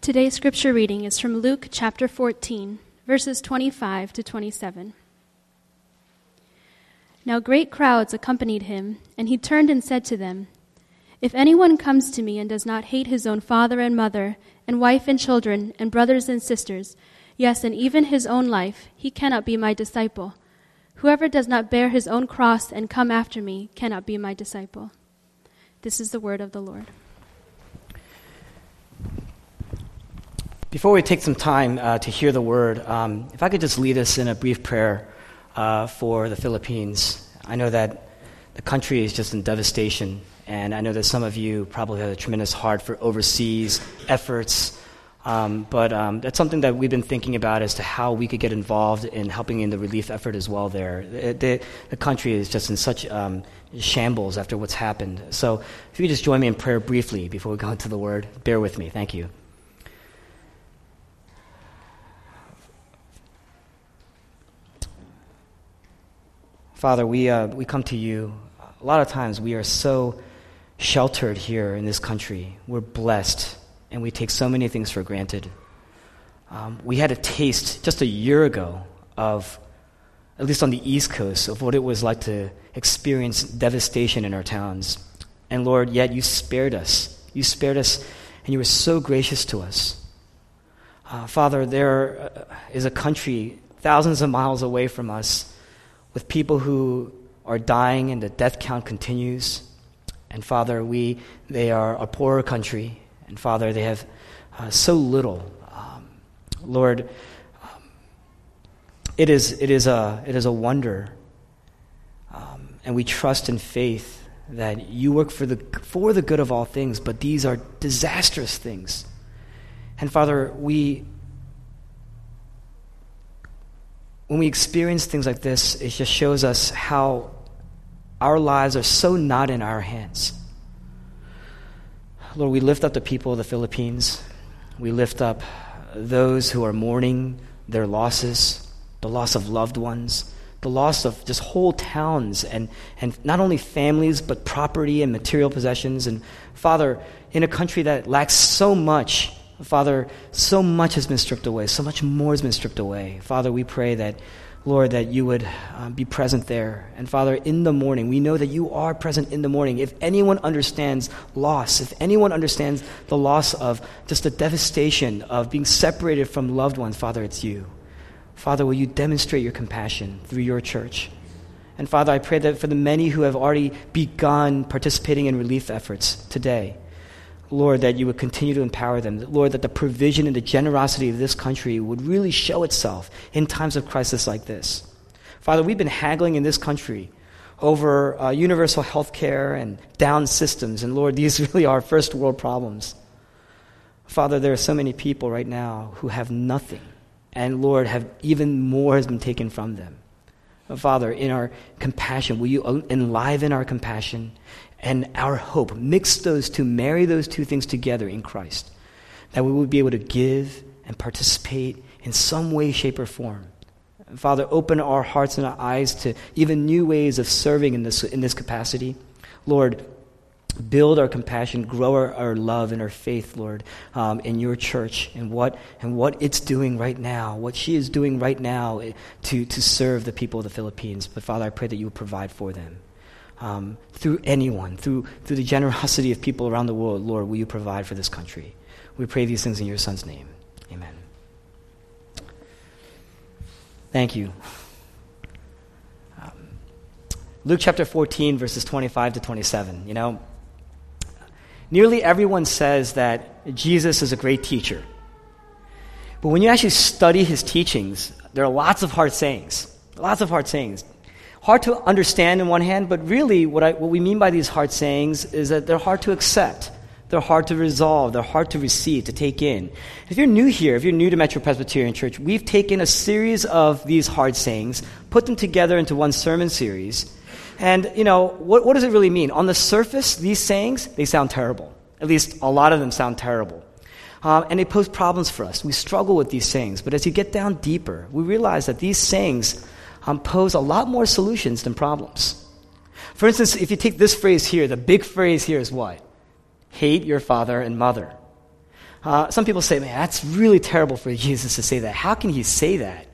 Today's scripture reading is from Luke chapter 14, verses 25 to 27. Now great crowds accompanied him, and he turned and said to them, If anyone comes to me and does not hate his own father and mother, and wife and children, and brothers and sisters, yes, and even his own life, he cannot be my disciple. Whoever does not bear his own cross and come after me cannot be my disciple. This is the word of the Lord. Before we take some time uh, to hear the word, um, if I could just lead us in a brief prayer uh, for the Philippines. I know that the country is just in devastation, and I know that some of you probably have a tremendous heart for overseas efforts. Um, but um, that's something that we've been thinking about as to how we could get involved in helping in the relief effort as well there. The, the, the country is just in such um, shambles after what's happened. So if you could just join me in prayer briefly before we go into the word, bear with me. Thank you. Father, we, uh, we come to you. A lot of times we are so sheltered here in this country. We're blessed, and we take so many things for granted. Um, we had a taste just a year ago of, at least on the East Coast, of what it was like to experience devastation in our towns. And Lord, yet you spared us. You spared us, and you were so gracious to us. Uh, Father, there uh, a country thousands of miles away from us with people who are dying and the death count continues. And Father, we, they are a poorer country. And Father, they have uh, so little. Um, Lord, um, it, is, it, is a, it is a wonder. Um, and we trust in faith that you work for the, for the good of all things, but these are disastrous things. And Father, we when we experience things like this, it just shows us how our lives are so not in our hands. Lord, we lift up the people of the Philippines. We lift up those who are mourning their losses, the loss of loved ones, the loss of just whole towns, and, and not only families, but property and material possessions. And Father, in a country that lacks so much, Father, so much has been stripped away, so much more has been stripped away. Father, we pray that, Lord, that you would uh, be present there. And Father, in the mourning, we know that you are present in the mourning. If anyone understands loss, if anyone understands the loss of just the devastation of being separated from loved ones, Father, it's you. Father, will you demonstrate your compassion through your church? And Father, I pray that for the many who have already begun participating in relief efforts today, Lord, that you would continue to empower them. Lord, that the provision and the generosity of this country would really show itself in times of crisis like this. Father, we've been haggling in this country over uh, universal health care and down systems, and Lord, these really are first world problems. Father, there are so many people right now who have nothing, and Lord, have even more has been taken from them. Father, in our compassion, will you enliven our compassion and our hope. Mix those two, marry those two things together in Christ. That we would be able to give and participate in some way, shape, or form. Father, open our hearts and our eyes to even new ways of serving in this, in this capacity. Lord, build our compassion, grow our, our love and our faith, Lord, um, in your church and what, and what it's doing right now, what she is doing right now to, to serve the people of the Philippines. But Father, I pray that you would provide for them um, through anyone, through, through the generosity of people around the world, Lord, will you provide for this country? We pray these things in your Son's name. Amen. Thank you. Um, Luke chapter 14, verses 25 to 27. You know, nearly everyone says that Jesus is a great teacher. But when you actually study his teachings, there are lots of hard sayings. Lots of hard sayings hard to understand in one hand, but really what, I, what we mean by these hard sayings is that they're hard to accept. They're hard to resolve. They're hard to receive, to take in. If you're new here, if you're new to Metro Presbyterian Church, we've taken a series of these hard sayings, put them together into one sermon series. And, you know, what, what does it really mean? On the surface, these sayings, they sound terrible. At least a lot of them sound terrible. Um, and they pose problems for us. We struggle with these sayings. But as you get down deeper, we realize that these sayings um, pose a lot more solutions than problems. For instance, if you take this phrase here, the big phrase here is what? Hate your father and mother. Uh, some people say, man, that's really terrible for Jesus to say that. How can he say that?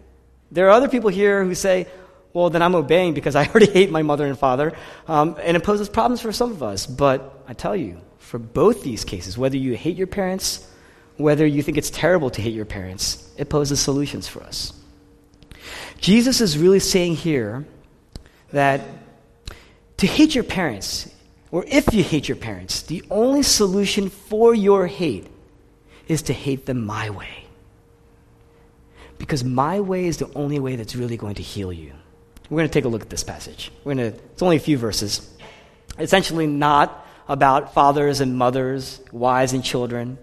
There are other people here who say, well, then I'm obeying because I already hate my mother and father. Um, and it poses problems for some of us. But I tell you, for both these cases, whether you hate your parents, whether you think it's terrible to hate your parents, it poses solutions for us. Jesus is really saying here that to hate your parents, or if you hate your parents, the only solution for your hate is to hate them my way. Because my way is the only way that's really going to heal you. We're going to take a look at this passage. We're going to, it's only a few verses. Essentially, not about fathers and mothers, wives and children,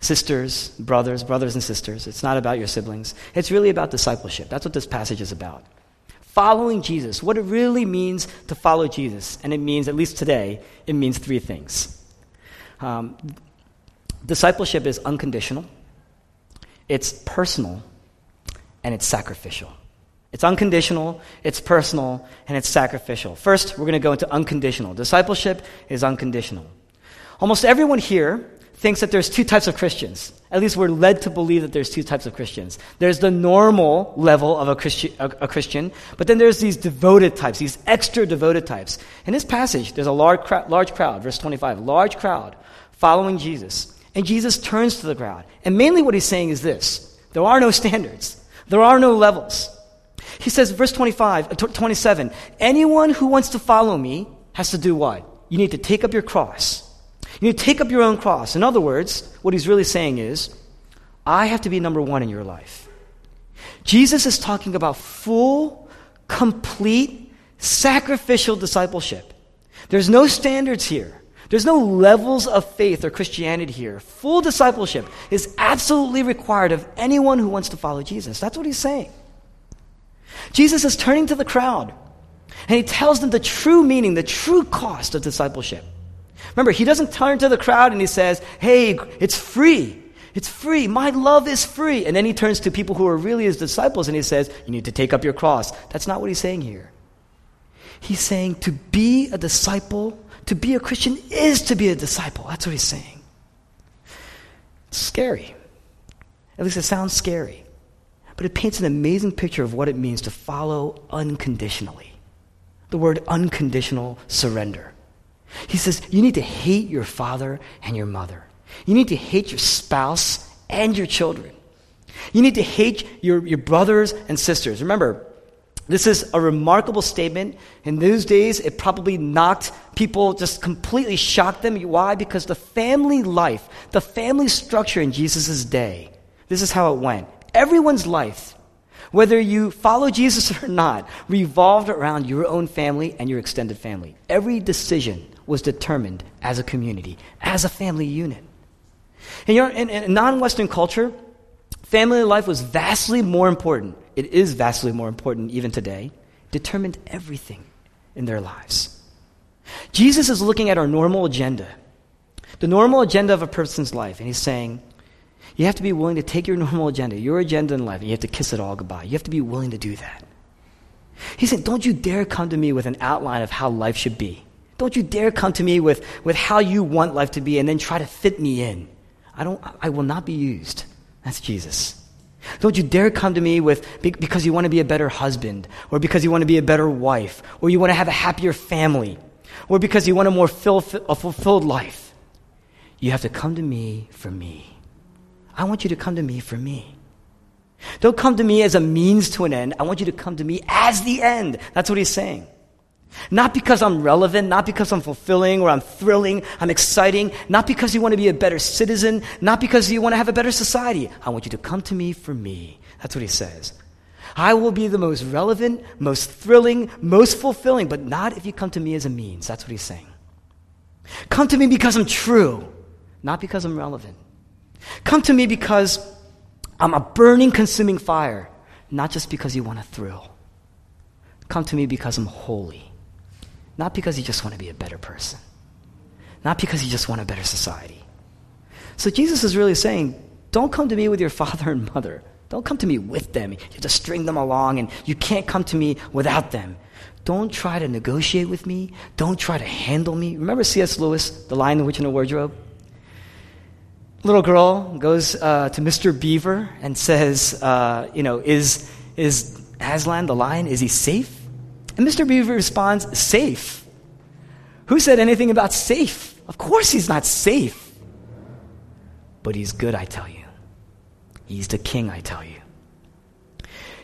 sisters, brothers, brothers and sisters. It's not about your siblings. It's really about discipleship. That's what this passage is about. Following Jesus, what it really means to follow Jesus, and it means, at least today, it means three things. Um, discipleship is unconditional, it's personal, and it's sacrificial. It's unconditional, it's personal, and it's sacrificial. First, we're going to go into unconditional. Discipleship is unconditional. Almost everyone here thinks that there's two types of Christians. At least we're led to believe that there's two types of Christians. There's the normal level of a, Christi- a, a Christian, but then there's these devoted types, these extra devoted types. In this passage, there's a large, large crowd, verse 25, large crowd following Jesus. And Jesus turns to the crowd. And mainly what he's saying is this there are no standards, there are no levels. He says, verse 25, uh, 27, anyone who wants to follow me has to do what? You need to take up your cross you need to take up your own cross. In other words, what he's really saying is, I have to be number one in your life. Jesus is talking about full, complete, sacrificial discipleship. There's no standards here. There's no levels of faith or Christianity here. Full discipleship is absolutely required of anyone who wants to follow Jesus. That's what he's saying. Jesus is turning to the crowd and he tells them the true meaning, the true cost of discipleship. Remember, he doesn't turn to the crowd and he says, Hey, it's free. It's free. My love is free. And then he turns to people who are really his disciples and he says, You need to take up your cross. That's not what he's saying here. He's saying to be a disciple, to be a Christian is to be a disciple. That's what he's saying. It's scary. At least it sounds scary. But it paints an amazing picture of what it means to follow unconditionally. The word unconditional surrender. He says, You need to hate your father and your mother. You need to hate your spouse and your children. You need to hate your, your brothers and sisters. Remember, this is a remarkable statement. In those days, it probably knocked people, just completely shocked them. Why? Because the family life, the family structure in Jesus' day, this is how it went. Everyone's life, whether you follow Jesus or not, revolved around your own family and your extended family. Every decision was determined as a community, as a family unit. In, in, in non Western culture, family life was vastly more important. It is vastly more important even today, determined everything in their lives. Jesus is looking at our normal agenda, the normal agenda of a person's life, and he's saying, you have to be willing to take your normal agenda, your agenda in life, and you have to kiss it all goodbye. You have to be willing to do that. He said, Don't you dare come to me with an outline of how life should be. Don't you dare come to me with, with how you want life to be and then try to fit me in. I, don't, I will not be used. That's Jesus. Don't you dare come to me with because you want to be a better husband, or because you want to be a better wife, or you want to have a happier family, or because you want a more fill, a fulfilled life. You have to come to me for me. I want you to come to me for me. Don't come to me as a means to an end. I want you to come to me as the end. That's what he's saying. Not because I'm relevant, not because I'm fulfilling or I'm thrilling, I'm exciting, not because you want to be a better citizen, not because you want to have a better society. I want you to come to me for me. That's what he says. I will be the most relevant, most thrilling, most fulfilling, but not if you come to me as a means. That's what he's saying. Come to me because I'm true, not because I'm relevant. Come to me because I'm a burning, consuming fire, not just because you want a thrill. Come to me because I'm holy not because you just want to be a better person, not because you just want a better society. So Jesus is really saying, don't come to me with your father and mother. Don't come to me with them. You have to string them along, and you can't come to me without them. Don't try to negotiate with me. Don't try to handle me. Remember C.S. Lewis, The Lion, the Witch, and the Wardrobe? Little girl goes uh, to Mr. Beaver and says, uh, you know, is, is Aslan the lion, is he safe? And Mr. Beaver responds, safe. Who said anything about safe? Of course he's not safe. But he's good, I tell you. He's the king, I tell you.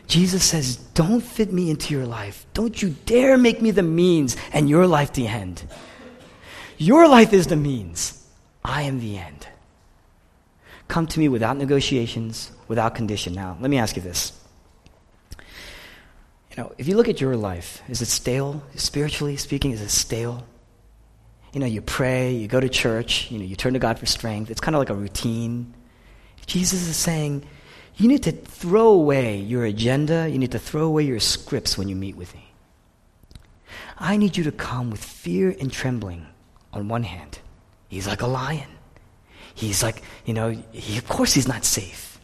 Jesus says, Don't fit me into your life. Don't you dare make me the means and your life the end. Your life is the means. I am the end. Come to me without negotiations, without condition. Now, let me ask you this. You know, if you look at your life, is it stale? Spiritually speaking, is it stale? You know, you pray, you go to church, you know, you turn to God for strength. It's kind of like a routine. Jesus is saying, you need to throw away your agenda, you need to throw away your scripts when you meet with me. I need you to come with fear and trembling on one hand. He's like a lion. He's like, you know, he, of course he's not safe,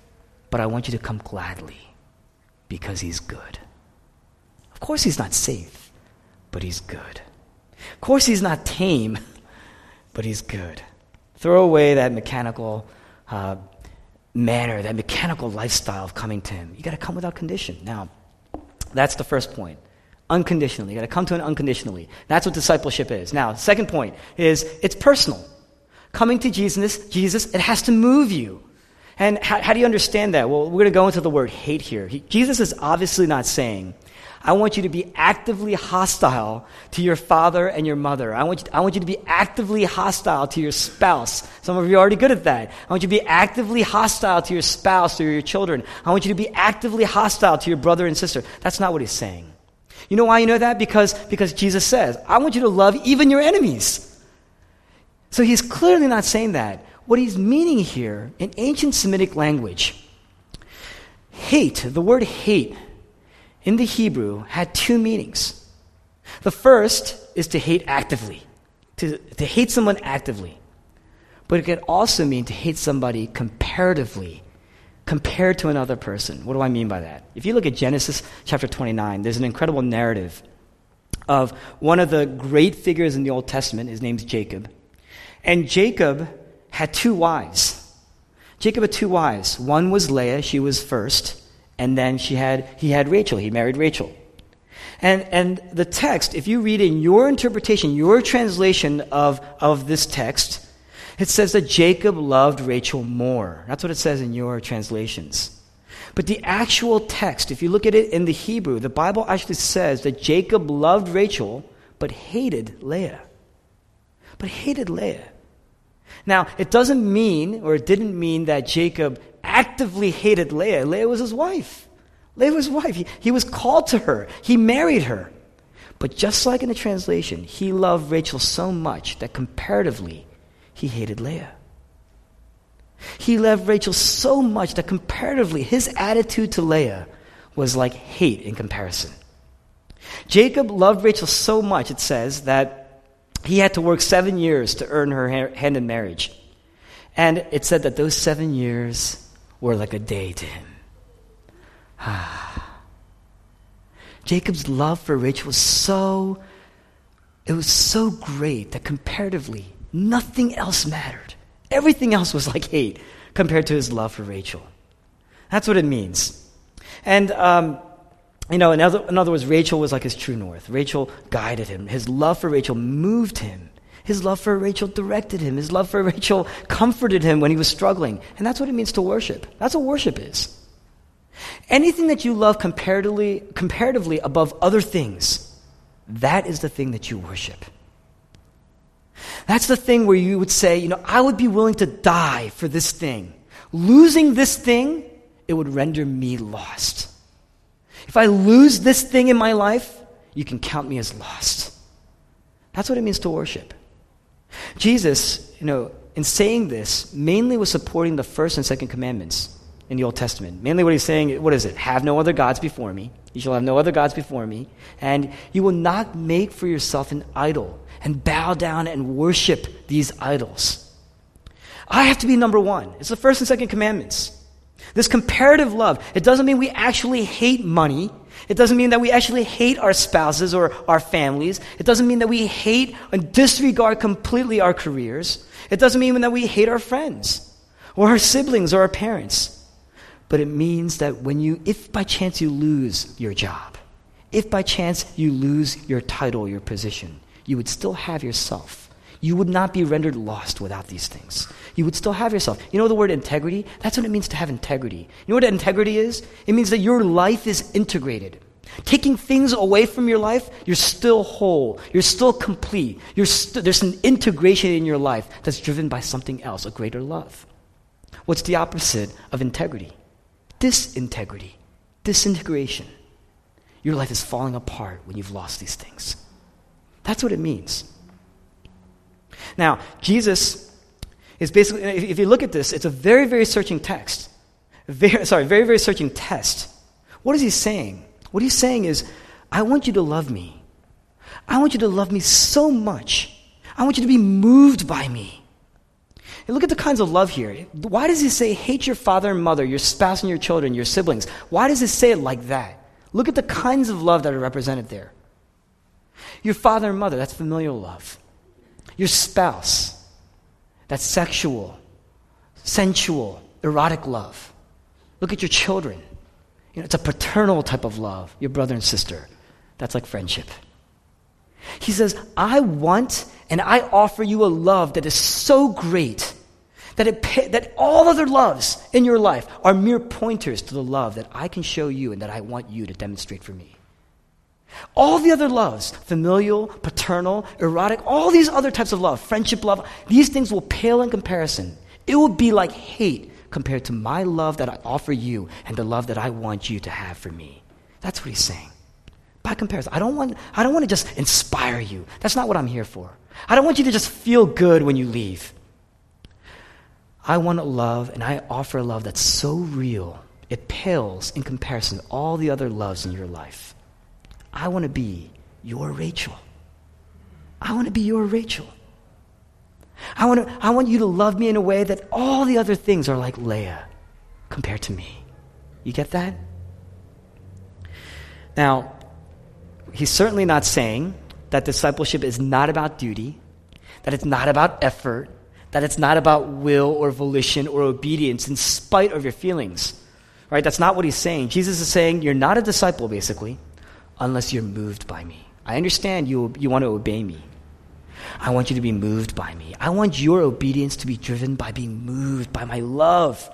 but I want you to come gladly because he's good. Of course he's not safe, but he's good. Of course he's not tame, but he's good. Throw away that mechanical uh, manner, that mechanical lifestyle of coming to Him. You got to come without condition. Now, that's the first point. Unconditionally. You got to come to Him unconditionally. That's what discipleship is. Now, second point is it's personal. Coming to Jesus, Jesus, it has to move you. And how, how do you understand that? Well, we're going to go into the word hate here. He, Jesus is obviously not saying I want you to be actively hostile to your father and your mother. I want, you, I want you to be actively hostile to your spouse. Some of you are already good at that. I want you to be actively hostile to your spouse or your children. I want you to be actively hostile to your brother and sister. That's not what he's saying. You know why you know that? Because, because Jesus says, I want you to love even your enemies. So he's clearly not saying that. What he's meaning here in ancient Semitic language, hate, the word hate, in the Hebrew had two meanings. The first is to hate actively, to, to hate someone actively. But it could also mean to hate somebody comparatively, compared to another person. What do I mean by that? If you look at Genesis chapter 29, there's an incredible narrative of one of the great figures in the Old Testament. His name's Jacob. And Jacob had two wives. Jacob had two wives. One was Leah, she was first and then she had, he had Rachel. He married Rachel. And, and the text, if you read in your interpretation, your translation of, of this text, it says that Jacob loved Rachel more. That's what it says in your translations. But the actual text, if you look at it in the Hebrew, the Bible actually says that Jacob loved Rachel but hated Leah. But hated Leah. Now, it doesn't mean, or it didn't mean that Jacob actively hated Leah. Leah was his wife. Leah was his wife. He, he was called to her, he married her. But just like in the translation, he loved Rachel so much that comparatively, he hated Leah. He loved Rachel so much that comparatively, his attitude to Leah was like hate in comparison. Jacob loved Rachel so much, it says, that he had to work seven years to earn her hand in marriage. And it said that those seven years were like a day to him. Ah. Jacob's love for Rachel was so, it was so great that comparatively, nothing else mattered. Everything else was like hate compared to his love for Rachel. That's what it means. And, um, you know, in other, in other words, Rachel was like his true north. Rachel guided him. His love for Rachel moved him. His love for Rachel directed him. His love for Rachel comforted him when he was struggling. And that's what it means to worship. That's what worship is. Anything that you love comparatively, comparatively above other things, that is the thing that you worship. That's the thing where you would say, you know, I would be willing to die for this thing. Losing this thing, it would render me lost. If I lose this thing in my life, you can count me as lost. That's what it means to worship. Jesus, you know, in saying this, mainly was supporting the first and second commandments in the Old Testament. Mainly what he's saying, what is it? Have no other gods before me. You shall have no other gods before me. And you will not make for yourself an idol and bow down and worship these idols. I have to be number one. It's the first and second commandments. This comparative love, it doesn't mean we actually hate money. It doesn't mean that we actually hate our spouses or our families. It doesn't mean that we hate and disregard completely our careers. It doesn't mean that we hate our friends. or our siblings or our parents. But it means that when you, if by chance you lose your job, if by chance you lose your title, your position, you would still have yourself. You would not be rendered lost without these things. You would still have yourself. You know the word integrity? That's what it means to have integrity. You know what integrity is? It means that your life is integrated. Taking things away from your life, you're still whole. You're still complete. You're st- there's an integration in your life that's driven by something else, a greater love. What's the opposite of integrity? Disintegrity, disintegration. Your life is falling apart when you've lost these things. That's what it means. Now, Jesus is basically, if you look at this, it's a very, very searching text. Very, sorry, very, very searching test. What is he saying? What he's saying is, I want you to love me. I want you to love me so much. I want you to be moved by me. And look at the kinds of love here. Why does he say, hate your father and mother, your spouse and your children, your siblings? Why does he say it like that? Look at the kinds of love that are represented there. Your father and mother, that's familial love. Your spouse, that's sexual, sensual, erotic love. Look at your children. You know, it's a paternal type of love, your brother and sister. That's like friendship. He says, I want and I offer you a love that is so great that, it, that all other loves in your life are mere pointers to the love that I can show you and that I want you to demonstrate for me. All the other loves, familial, paternal, erotic, all these other types of love, friendship love, these things will pale in comparison. It will be like hate compared to my love that I offer you and the love that I want you to have for me. That's what he's saying. By comparison, I don't want, I don't want to just inspire you. That's not what I'm here for. I don't want you to just feel good when you leave. I want a love, and I offer a love that's so real, it pales in comparison to all the other loves in your life. I want to be your Rachel. I want to be your Rachel. I want, to, I want you to love me in a way that all the other things are like Leah compared to me. You get that? Now, he's certainly not saying that discipleship is not about duty, that it's not about effort, that it's not about will or volition or obedience in spite of your feelings. Right? That's not what he's saying. Jesus is saying you're not a disciple, basically, unless you're moved by me. I understand you, you want to obey me. I want you to be moved by me. I want your obedience to be driven by being moved by my love.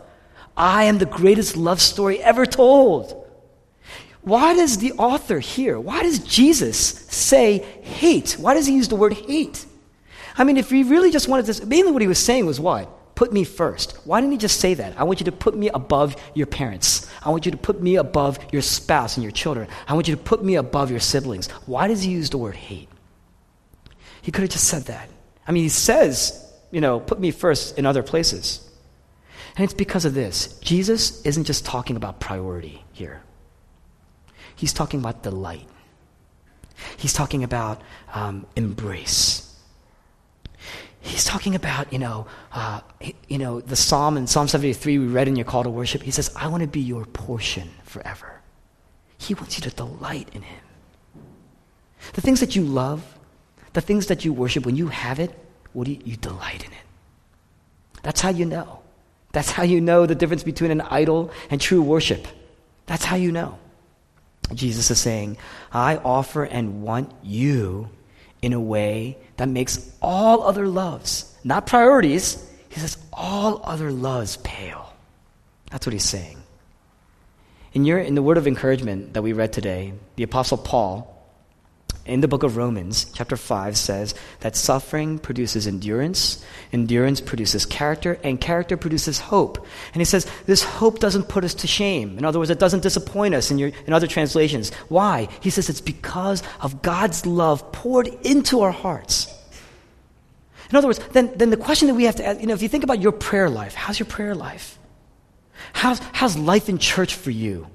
I am the greatest love story ever told. Why does the author here, why does Jesus say hate? Why does he use the word hate? I mean, if he really just wanted to, mainly what he was saying was what? Put me first. Why didn't he just say that? I want you to put me above your parents. I want you to put me above your spouse and your children. I want you to put me above your siblings. Why does he use the word hate? He could have just said that. I mean, he says, you know, put me first in other places. And it's because of this. Jesus isn't just talking about priority here, he's talking about delight, he's talking about um, embrace. He's talking about, you know, uh, you know, the psalm in Psalm 73 we read in your call to worship. He says, I want to be your portion forever. He wants you to delight in him. The things that you love, the things that you worship, when you have it, what do you, you delight in it? That's how you know. That's how you know the difference between an idol and true worship. That's how you know. Jesus is saying, I offer and want you in a way that makes all other loves, not priorities, he says, all other loves pale. That's what he's saying. In, your, in the word of encouragement that we read today, the Apostle Paul in the book of Romans, chapter 5, says that suffering produces endurance, endurance produces character, and character produces hope. And he says this hope doesn't put us to shame. In other words, it doesn't disappoint us in, your, in other translations. Why? He says it's because of God's love poured into our hearts. In other words, then, then the question that we have to ask, you know, if you think about your prayer life, how's your prayer life? How's, how's life in church for you?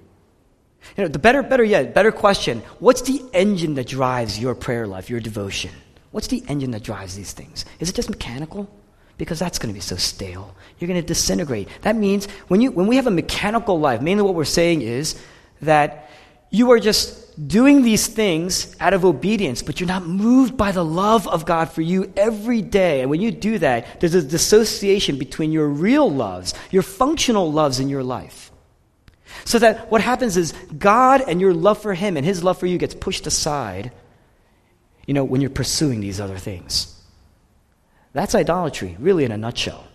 You know, the better, better yet, better question what's the engine that drives your prayer life, your devotion? What's the engine that drives these things? Is it just mechanical? Because that's going to be so stale. You're going to disintegrate. That means when, you, when we have a mechanical life, mainly what we're saying is that you are just doing these things out of obedience, but you're not moved by the love of God for you every day. And when you do that, there's a dissociation between your real loves, your functional loves in your life. So that what happens is God and your love for Him and His love for you gets pushed aside, you know, when you're pursuing these other things. That's idolatry, really, in a nutshell.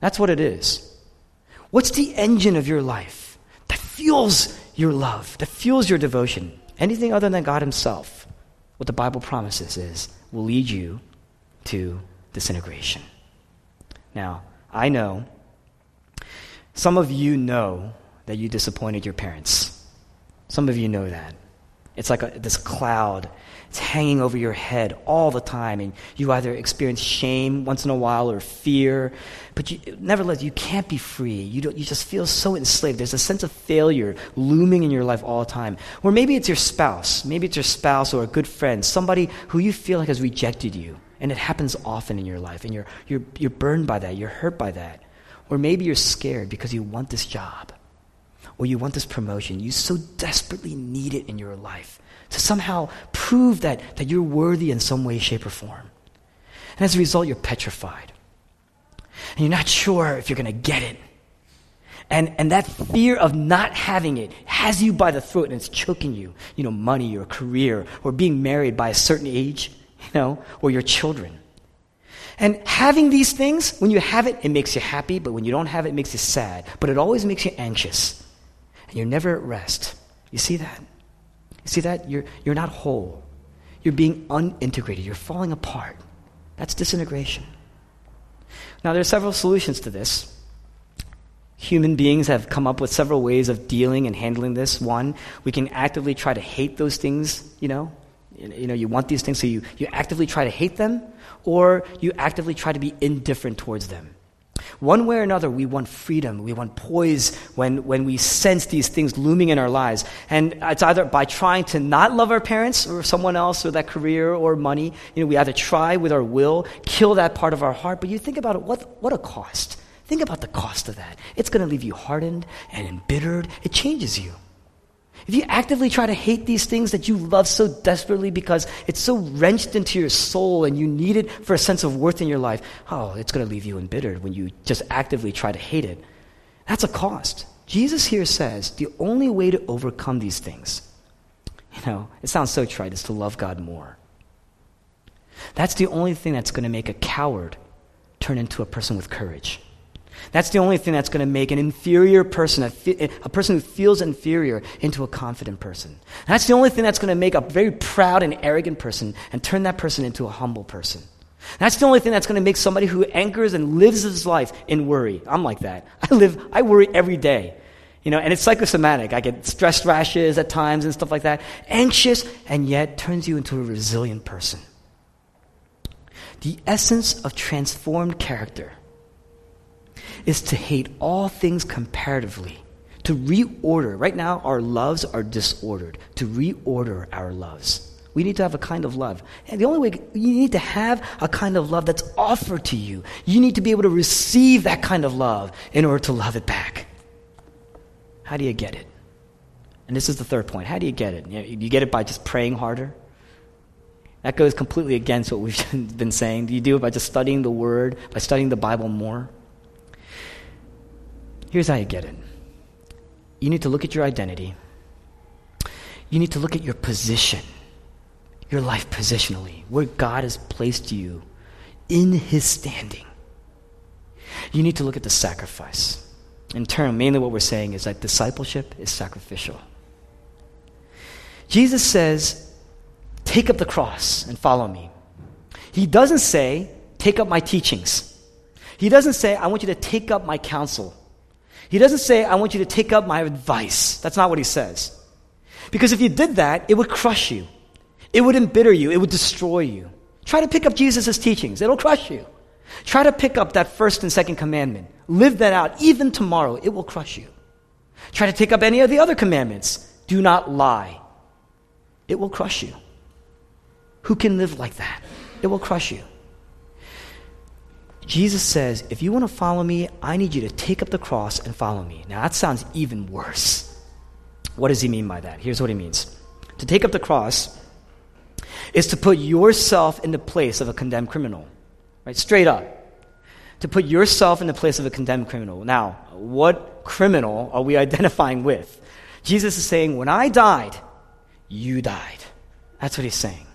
That's what it is. What's the engine of your life that fuels your love, that fuels your devotion? Anything other than God Himself, what the Bible promises is, will lead you to disintegration. Now, I know some of you know that you disappointed your parents. Some of you know that. It's like a, this cloud it's hanging over your head all the time, and you either experience shame once in a while or fear, but you, nevertheless, you can't be free. You, you just feel so enslaved. There's a sense of failure looming in your life all the time. Or maybe it's your spouse. Maybe it's your spouse or a good friend, somebody who you feel like has rejected you. And it happens often in your life, and you're, you're, you're burned by that, you're hurt by that. Or maybe you're scared because you want this job, or you want this promotion. You so desperately need it in your life to somehow prove that, that you're worthy in some way, shape, or form. And as a result, you're petrified. And you're not sure if you're going to get it. And, and that fear of not having it has you by the throat and it's choking you. You know, money or career or being married by a certain age, you know, or your children. And having these things, when you have it, it makes you happy, but when you don't have it, it makes you sad. But it always makes you anxious. And you're never at rest. You see that? You see that? You're, you're not whole. You're being unintegrated. You're falling apart. That's disintegration. Now, there are several solutions to this. Human beings have come up with several ways of dealing and handling this. One, we can actively try to hate those things, you know. You know, you want these things, so you, you actively try to hate them, or you actively try to be indifferent towards them. One way or another, we want freedom. We want poise when, when we sense these things looming in our lives. And it's either by trying to not love our parents or someone else or that career or money. You know, we either try with our will, kill that part of our heart. But you think about it, what, what a cost. Think about the cost of that. It's going to leave you hardened and embittered. It changes you. If you actively try to hate these things that you love so desperately because it's so wrenched into your soul and you need it for a sense of worth in your life, oh, it's going to leave you embittered when you just actively try to hate it. That's a cost. Jesus here says the only way to overcome these things, you know, it sounds so trite, is to love God more. That's the only thing that's going to make a coward turn into a person with courage. That's the only thing that's going to make an inferior person, a, a, person who feels inferior, into a confident person. That's the only thing that's going to make a very proud and arrogant person and turn that person into a humble person. That's the only thing that's going to make somebody who anchors and lives his life in worry. I'm like that. I live, I worry every day. You know, and it's psychosomatic. I get stress rashes at times and stuff like that. Anxious, and yet turns you into a resilient person. The essence of transformed character is to hate all things comparatively, to reorder. Right now, our loves are disordered, to reorder our loves. We need to have a kind of love. And the only way you need to have a kind of love that's offered to you. You need to be able to receive that kind of love in order to love it back. How do you get it? And this is the third point. How do you get it? You get it by just praying harder? That goes completely against what we've been saying. Do you do it by just studying the Word, by studying the Bible more? Here's how you get it you need to look at your identity, you need to look at your position, your life positionally, where God has placed you in His standing. You need to look at the sacrifice. In turn, mainly what we're saying is that discipleship is sacrificial. Jesus says, Take up the cross and follow me. He doesn't say, Take up my teachings. He doesn't say, I want you to take up my counsel. He doesn't say, I want you to take up my advice. That's not what he says. Because if you did that, it would crush you. It would embitter you. It would destroy you. Try to pick up Jesus' teachings. It'll crush you. Try to pick up that first and second commandment. Live that out. Even tomorrow, it will crush you. Try to take up any of the other commandments. Do not lie. It will crush you. Who can live like that? It will crush you. Jesus says, if you want to follow me, I need you to take up the cross and follow me. Now, that sounds even worse. What does he mean by that? Here's what he means To take up the cross is to put yourself in the place of a condemned criminal, right? Straight up. To put yourself in the place of a condemned criminal. Now, what criminal are we identifying with? Jesus is saying, when I died, you died. That's what he's saying.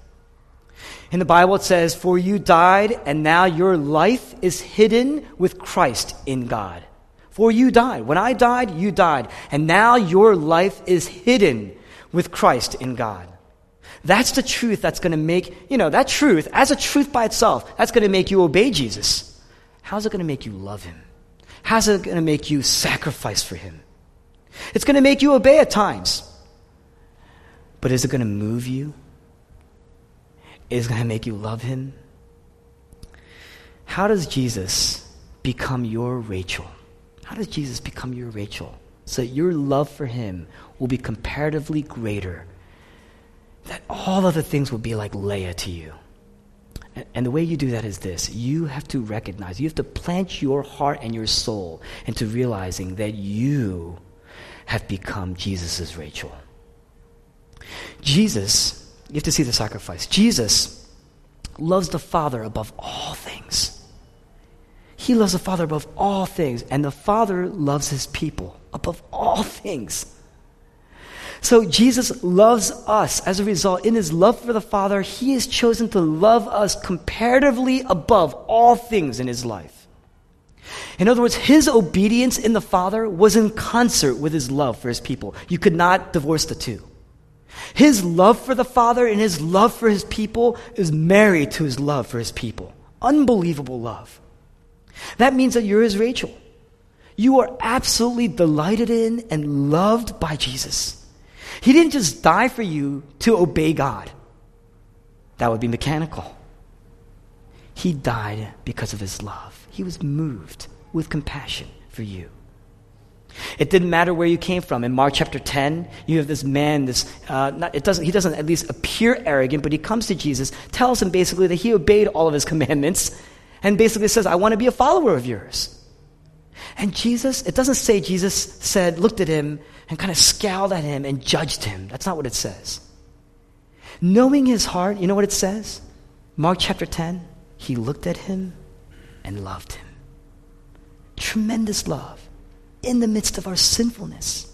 In the Bible, it says, For you died, and now your life is hidden with Christ in God. For you died. When I died, you died. And now your life is hidden with Christ in God. That's the truth that's going to make, you know, that truth, as a truth by itself, that's going to make you obey Jesus. How's it going to make you love him? How's it going to make you sacrifice for him? It's going to make you obey at times. But is it going to move you? Is going to make you love him? How does Jesus become your Rachel? How does Jesus become your Rachel? So that your love for him will be comparatively greater. That all other things will be like Leah to you. And the way you do that is this you have to recognize, you have to plant your heart and your soul into realizing that you have become Jesus' Rachel. Jesus, you have to see the sacrifice. Jesus loves the Father above all things. He loves the Father above all things, and the Father loves his people above all things. So Jesus loves us. As a result, in his love for the Father, he has chosen to love us comparatively above all things in his life. In other words, his obedience in the Father was in concert with his love for his people. You could not divorce the two. His love for the Father and his love for his people is married to his love for his people. Unbelievable love. That means that you're his Rachel. You are absolutely delighted in and loved by Jesus. He didn't just die for you to obey God, that would be mechanical. He died because of his love. He was moved with compassion for you. It didn't matter where you came from. In Mark chapter 10, you have this man, this, uh, not, it doesn't, he doesn't at least appear arrogant, but he comes to Jesus, tells him basically that he obeyed all of his commandments, and basically says, I want to be a follower of yours. And Jesus, it doesn't say Jesus said, looked at him and kind of scowled at him and judged him. That's not what it says. Knowing his heart, you know what it says? Mark chapter 10, he looked at him and loved him. Tremendous love in the midst of our sinfulness,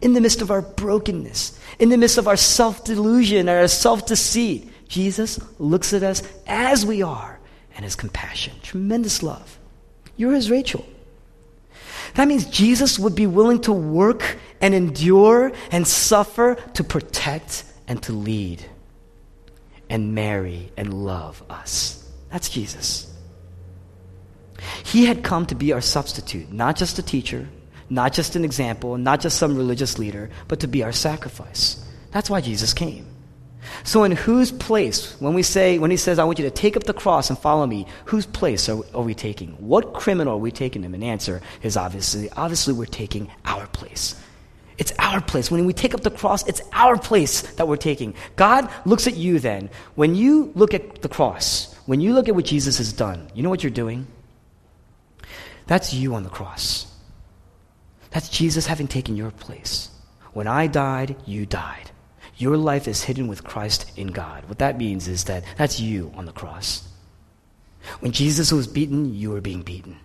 in the midst of our brokenness, in the midst of our self delusion or our self deceit. Jesus looks at us as we are and his compassion. Tremendous love. You're his Rachel. That means Jesus would be willing to work and endure and suffer to protect and to lead and marry and love us. That's Jesus. He had come to be our substitute, not just a teacher, not just an example, not just some religious leader, but to be our sacrifice. That's why Jesus came. So, in whose place, when we say, when he says, I want you to take up the cross and follow me, whose place are, are we taking? What criminal are we taking him? And the answer is obviously, obviously, we're taking our place. It's our place. When we take up the cross, it's our place that we're taking. God looks at you then. When you look at the cross, when you look at what Jesus has done, you know what you're doing? That's you on the cross. That's Jesus having taken your place. When I died, you died. Your life is hidden with Christ in God. What that means is that that's you on the cross. When Jesus was beaten, you were being beaten.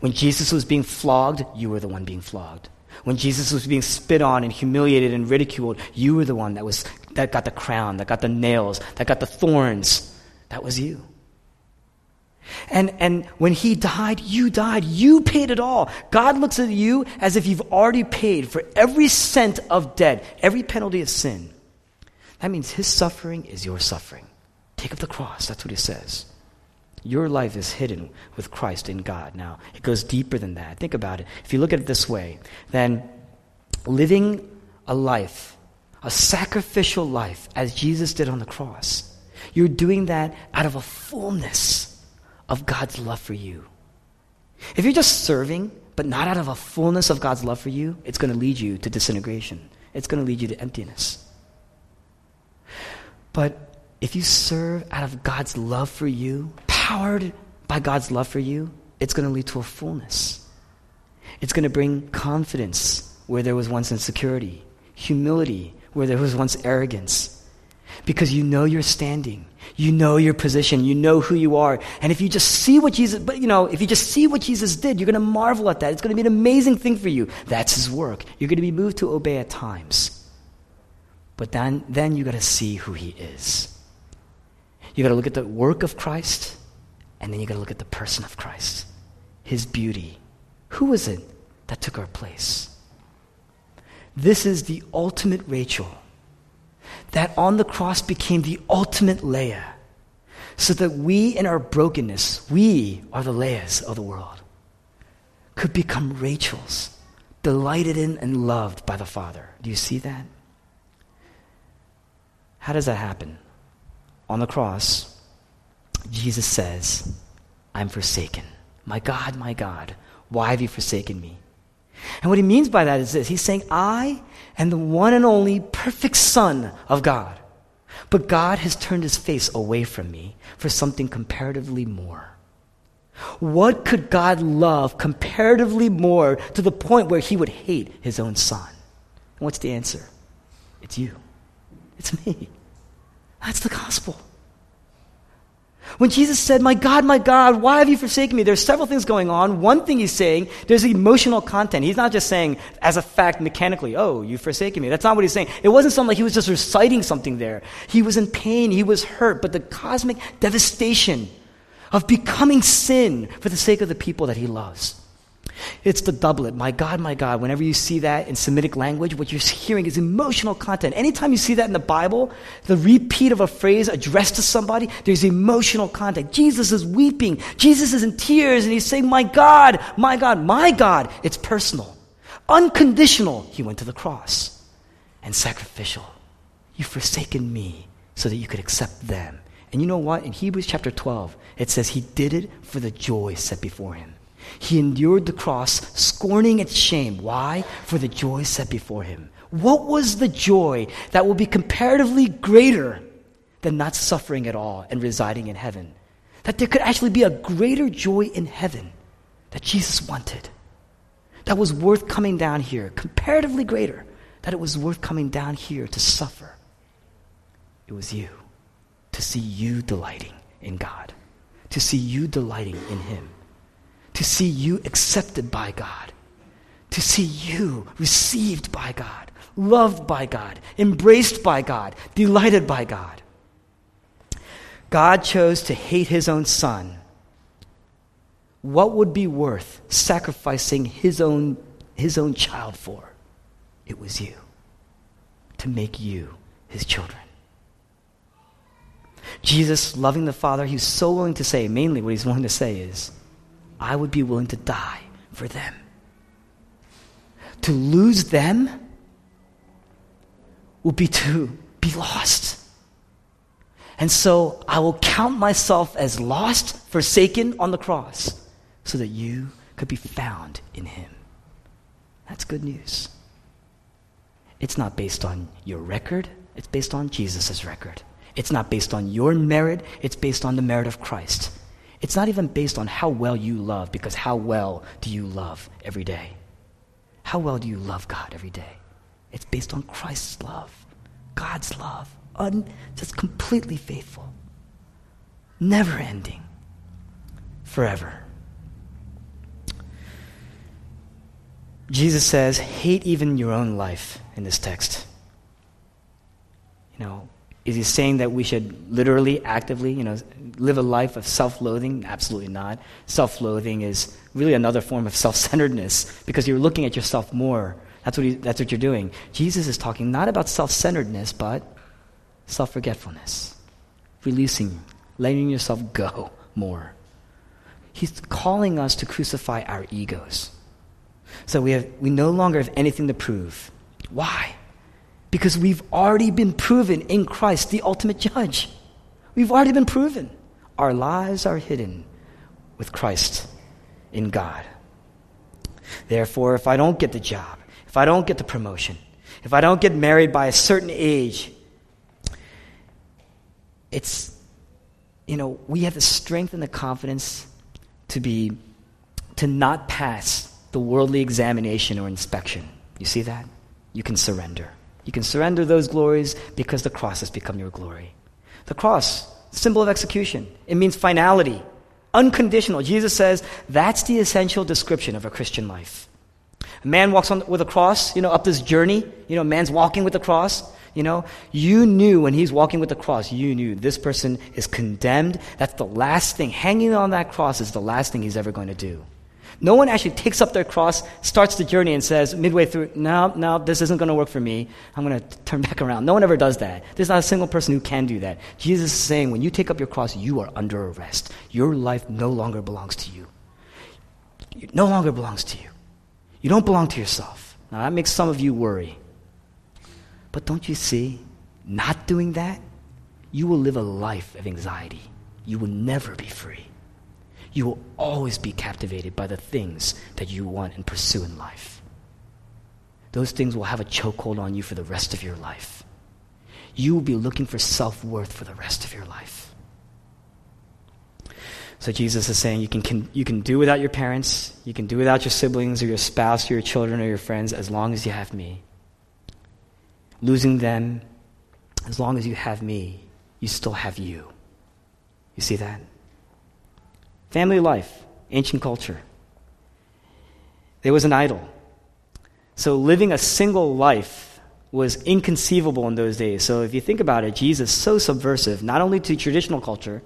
When Jesus was being flogged, you were the one being flogged. When Jesus was being spit on and humiliated and ridiculed, you were the one that was that got the crown, that got the nails, that got the thorns. That was you. And, and when he died, you died. You paid it all. God looks at you as if you've already paid for every cent of debt, every penalty of sin. That means his suffering is your suffering. Take up the cross. That's what he says. Your life is hidden with Christ in God. Now, it goes deeper than that. Think about it. If you look at it this way, then living a life, a sacrificial life, as Jesus did on the cross, you're doing that out of a fullness of God's love for you. If you're just serving, but not out of a fullness of God's love for you, it's going to lead you to disintegration. It's going to lead you to emptiness. But if you serve out of God's love for you, powered by God's love for you, it's going to lead to a fullness. It's going to bring confidence where there was once insecurity, humility where there was once arrogance, because you know your standing. You know your position. You know who you are. And if you just see what Jesus, but you know, if you just see what Jesus did, you're going to marvel at that. It's going to be an amazing thing for you. That's his work. You're going to be moved to obey at times. But then, then you got to see who he is. You got to look at the work of Christ, and then you got to look at the person of Christ, his beauty. Who was it that took our place? This is the ultimate Rachel that on the cross became the ultimate Leah, so that we, in our brokenness, we are the Leahs of the world, could become Rachels, delighted in and loved by the Father. Do you see that? How does that happen? On the cross, Jesus says, I'm forsaken. My God, my God, why have you forsaken me? And what he means by that is this He's saying, I am the one and only perfect Son of God. But God has turned his face away from me for something comparatively more. What could God love comparatively more to the point where he would hate his own son? And what's the answer? It's you. It's me. That's the gospel. When Jesus said, My God, my God, why have you forsaken me? There's several things going on. One thing he's saying, there's emotional content. He's not just saying, as a fact, mechanically, Oh, you've forsaken me. That's not what he's saying. It wasn't something like he was just reciting something there. He was in pain, he was hurt, but the cosmic devastation of becoming sin for the sake of the people that he loves. It's the doublet. My God, my God. Whenever you see that in Semitic language, what you're hearing is emotional content. Anytime you see that in the Bible, the repeat of a phrase addressed to somebody, there's emotional content. Jesus is weeping. Jesus is in tears and he's saying, My God, my God, my God. It's personal. Unconditional. He went to the cross. And sacrificial. You've forsaken me so that you could accept them. And you know what? In Hebrews chapter 12, it says he did it for the joy set before him. He endured the cross, scorning its shame. Why? For the joy set before him. What was the joy that will be comparatively greater than not suffering at all and residing in heaven? That there could actually be a greater joy in heaven that Jesus wanted. That was worth coming down here, comparatively greater, that it was worth coming down here to suffer. It was you, to see you delighting in God, to see you delighting in Him to see you accepted by God, to see you received by God, loved by God, embraced by God, delighted by God. God chose to hate his own son. What would be worth sacrificing his own, his own child for? It was you, to make you his children. Jesus, loving the Father, he's so willing to say, mainly what he's willing to say is, I would be willing to die for them. To lose them would be to be lost. And so I will count myself as lost, forsaken on the cross, so that you could be found in Him. That's good news. It's not based on your record, it's based on Jesus' record. It's not based on your merit, it's based on the merit of Christ. It's not even based on how well you love, because how well do you love every day? How well do you love God every day? It's based on Christ's love, God's love, un, just completely faithful, never ending, forever. Jesus says, hate even your own life in this text. You know, is he saying that we should literally, actively, you know, live a life of self-loathing? Absolutely not. Self-loathing is really another form of self-centeredness because you're looking at yourself more. That's what, he, that's what you're doing. Jesus is talking not about self-centeredness, but self-forgetfulness, releasing, letting yourself go more. He's calling us to crucify our egos. So we, have, we no longer have anything to prove. Why? Because we've already been proven in Christ, the ultimate judge. We've already been proven. Our lives are hidden with Christ in God. Therefore, if I don't get the job, if I don't get the promotion, if I don't get married by a certain age, it's, you know, we have the strength and the confidence to be, to not pass the worldly examination or inspection. You see that? You can surrender. You can surrender those glories because the cross has become your glory. The cross, symbol of execution, it means finality, unconditional. Jesus says that's the essential description of a Christian life. A man walks on with a cross, you know, up this journey. You know, man's walking with a cross. You know, you knew when he's walking with the cross, you knew this person is condemned. That's the last thing. Hanging on that cross is the last thing he's ever going to do. No one actually takes up their cross, starts the journey, and says midway through, no, no, this isn't going to work for me. I'm going to turn back around. No one ever does that. There's not a single person who can do that. Jesus is saying, when you take up your cross, you are under arrest. Your life no longer belongs to you. It no longer belongs to you. You don't belong to yourself. Now, that makes some of you worry. But don't you see, not doing that, you will live a life of anxiety. You will never be free. You will always be captivated by the things that you want and pursue in life. Those things will have a chokehold on you for the rest of your life. You will be looking for self worth for the rest of your life. So Jesus is saying you can, can, you can do without your parents, you can do without your siblings or your spouse or your children or your friends as long as you have me losing them, as long as you have me, you still have you. You see that? Family life, ancient culture. There was an idol. So living a single life was inconceivable in those days. So if you think about it, Jesus is so subversive, not only to traditional culture,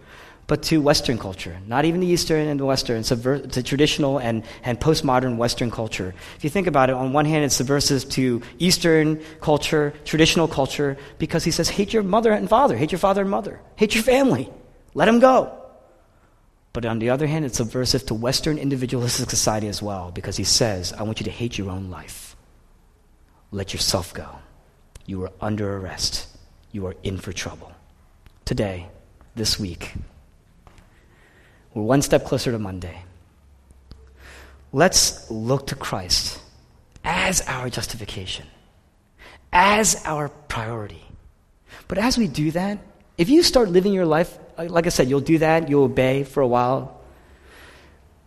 but to Western culture, not even the Eastern and the Western, subver- to traditional and, and postmodern Western culture. If you think about it, on one hand, it's subversive to Eastern culture, traditional culture, because he says, hate your mother and father, hate your father and mother, hate your family, let them go. But on the other hand, it's subversive to Western individualistic society as well, because he says, I want you to hate your own life. Let yourself go. You are under arrest. You are in for trouble. Today, this week, we're one step closer to Monday. Let's look to Christ as our justification, as our priority. But as we do that, if you start living your life, like I said, you'll do that, you'll obey for a while.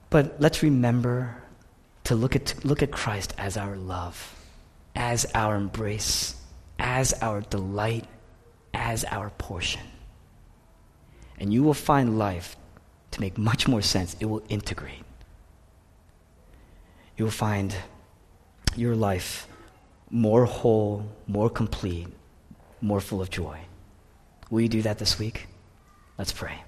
But let's remember to look at, look at Christ as our love, as our embrace, as our delight, as our portion. And you will find life to make much more sense. It will integrate. You will find your life more whole, more complete, more full of joy. Will you do that this week? Let's pray.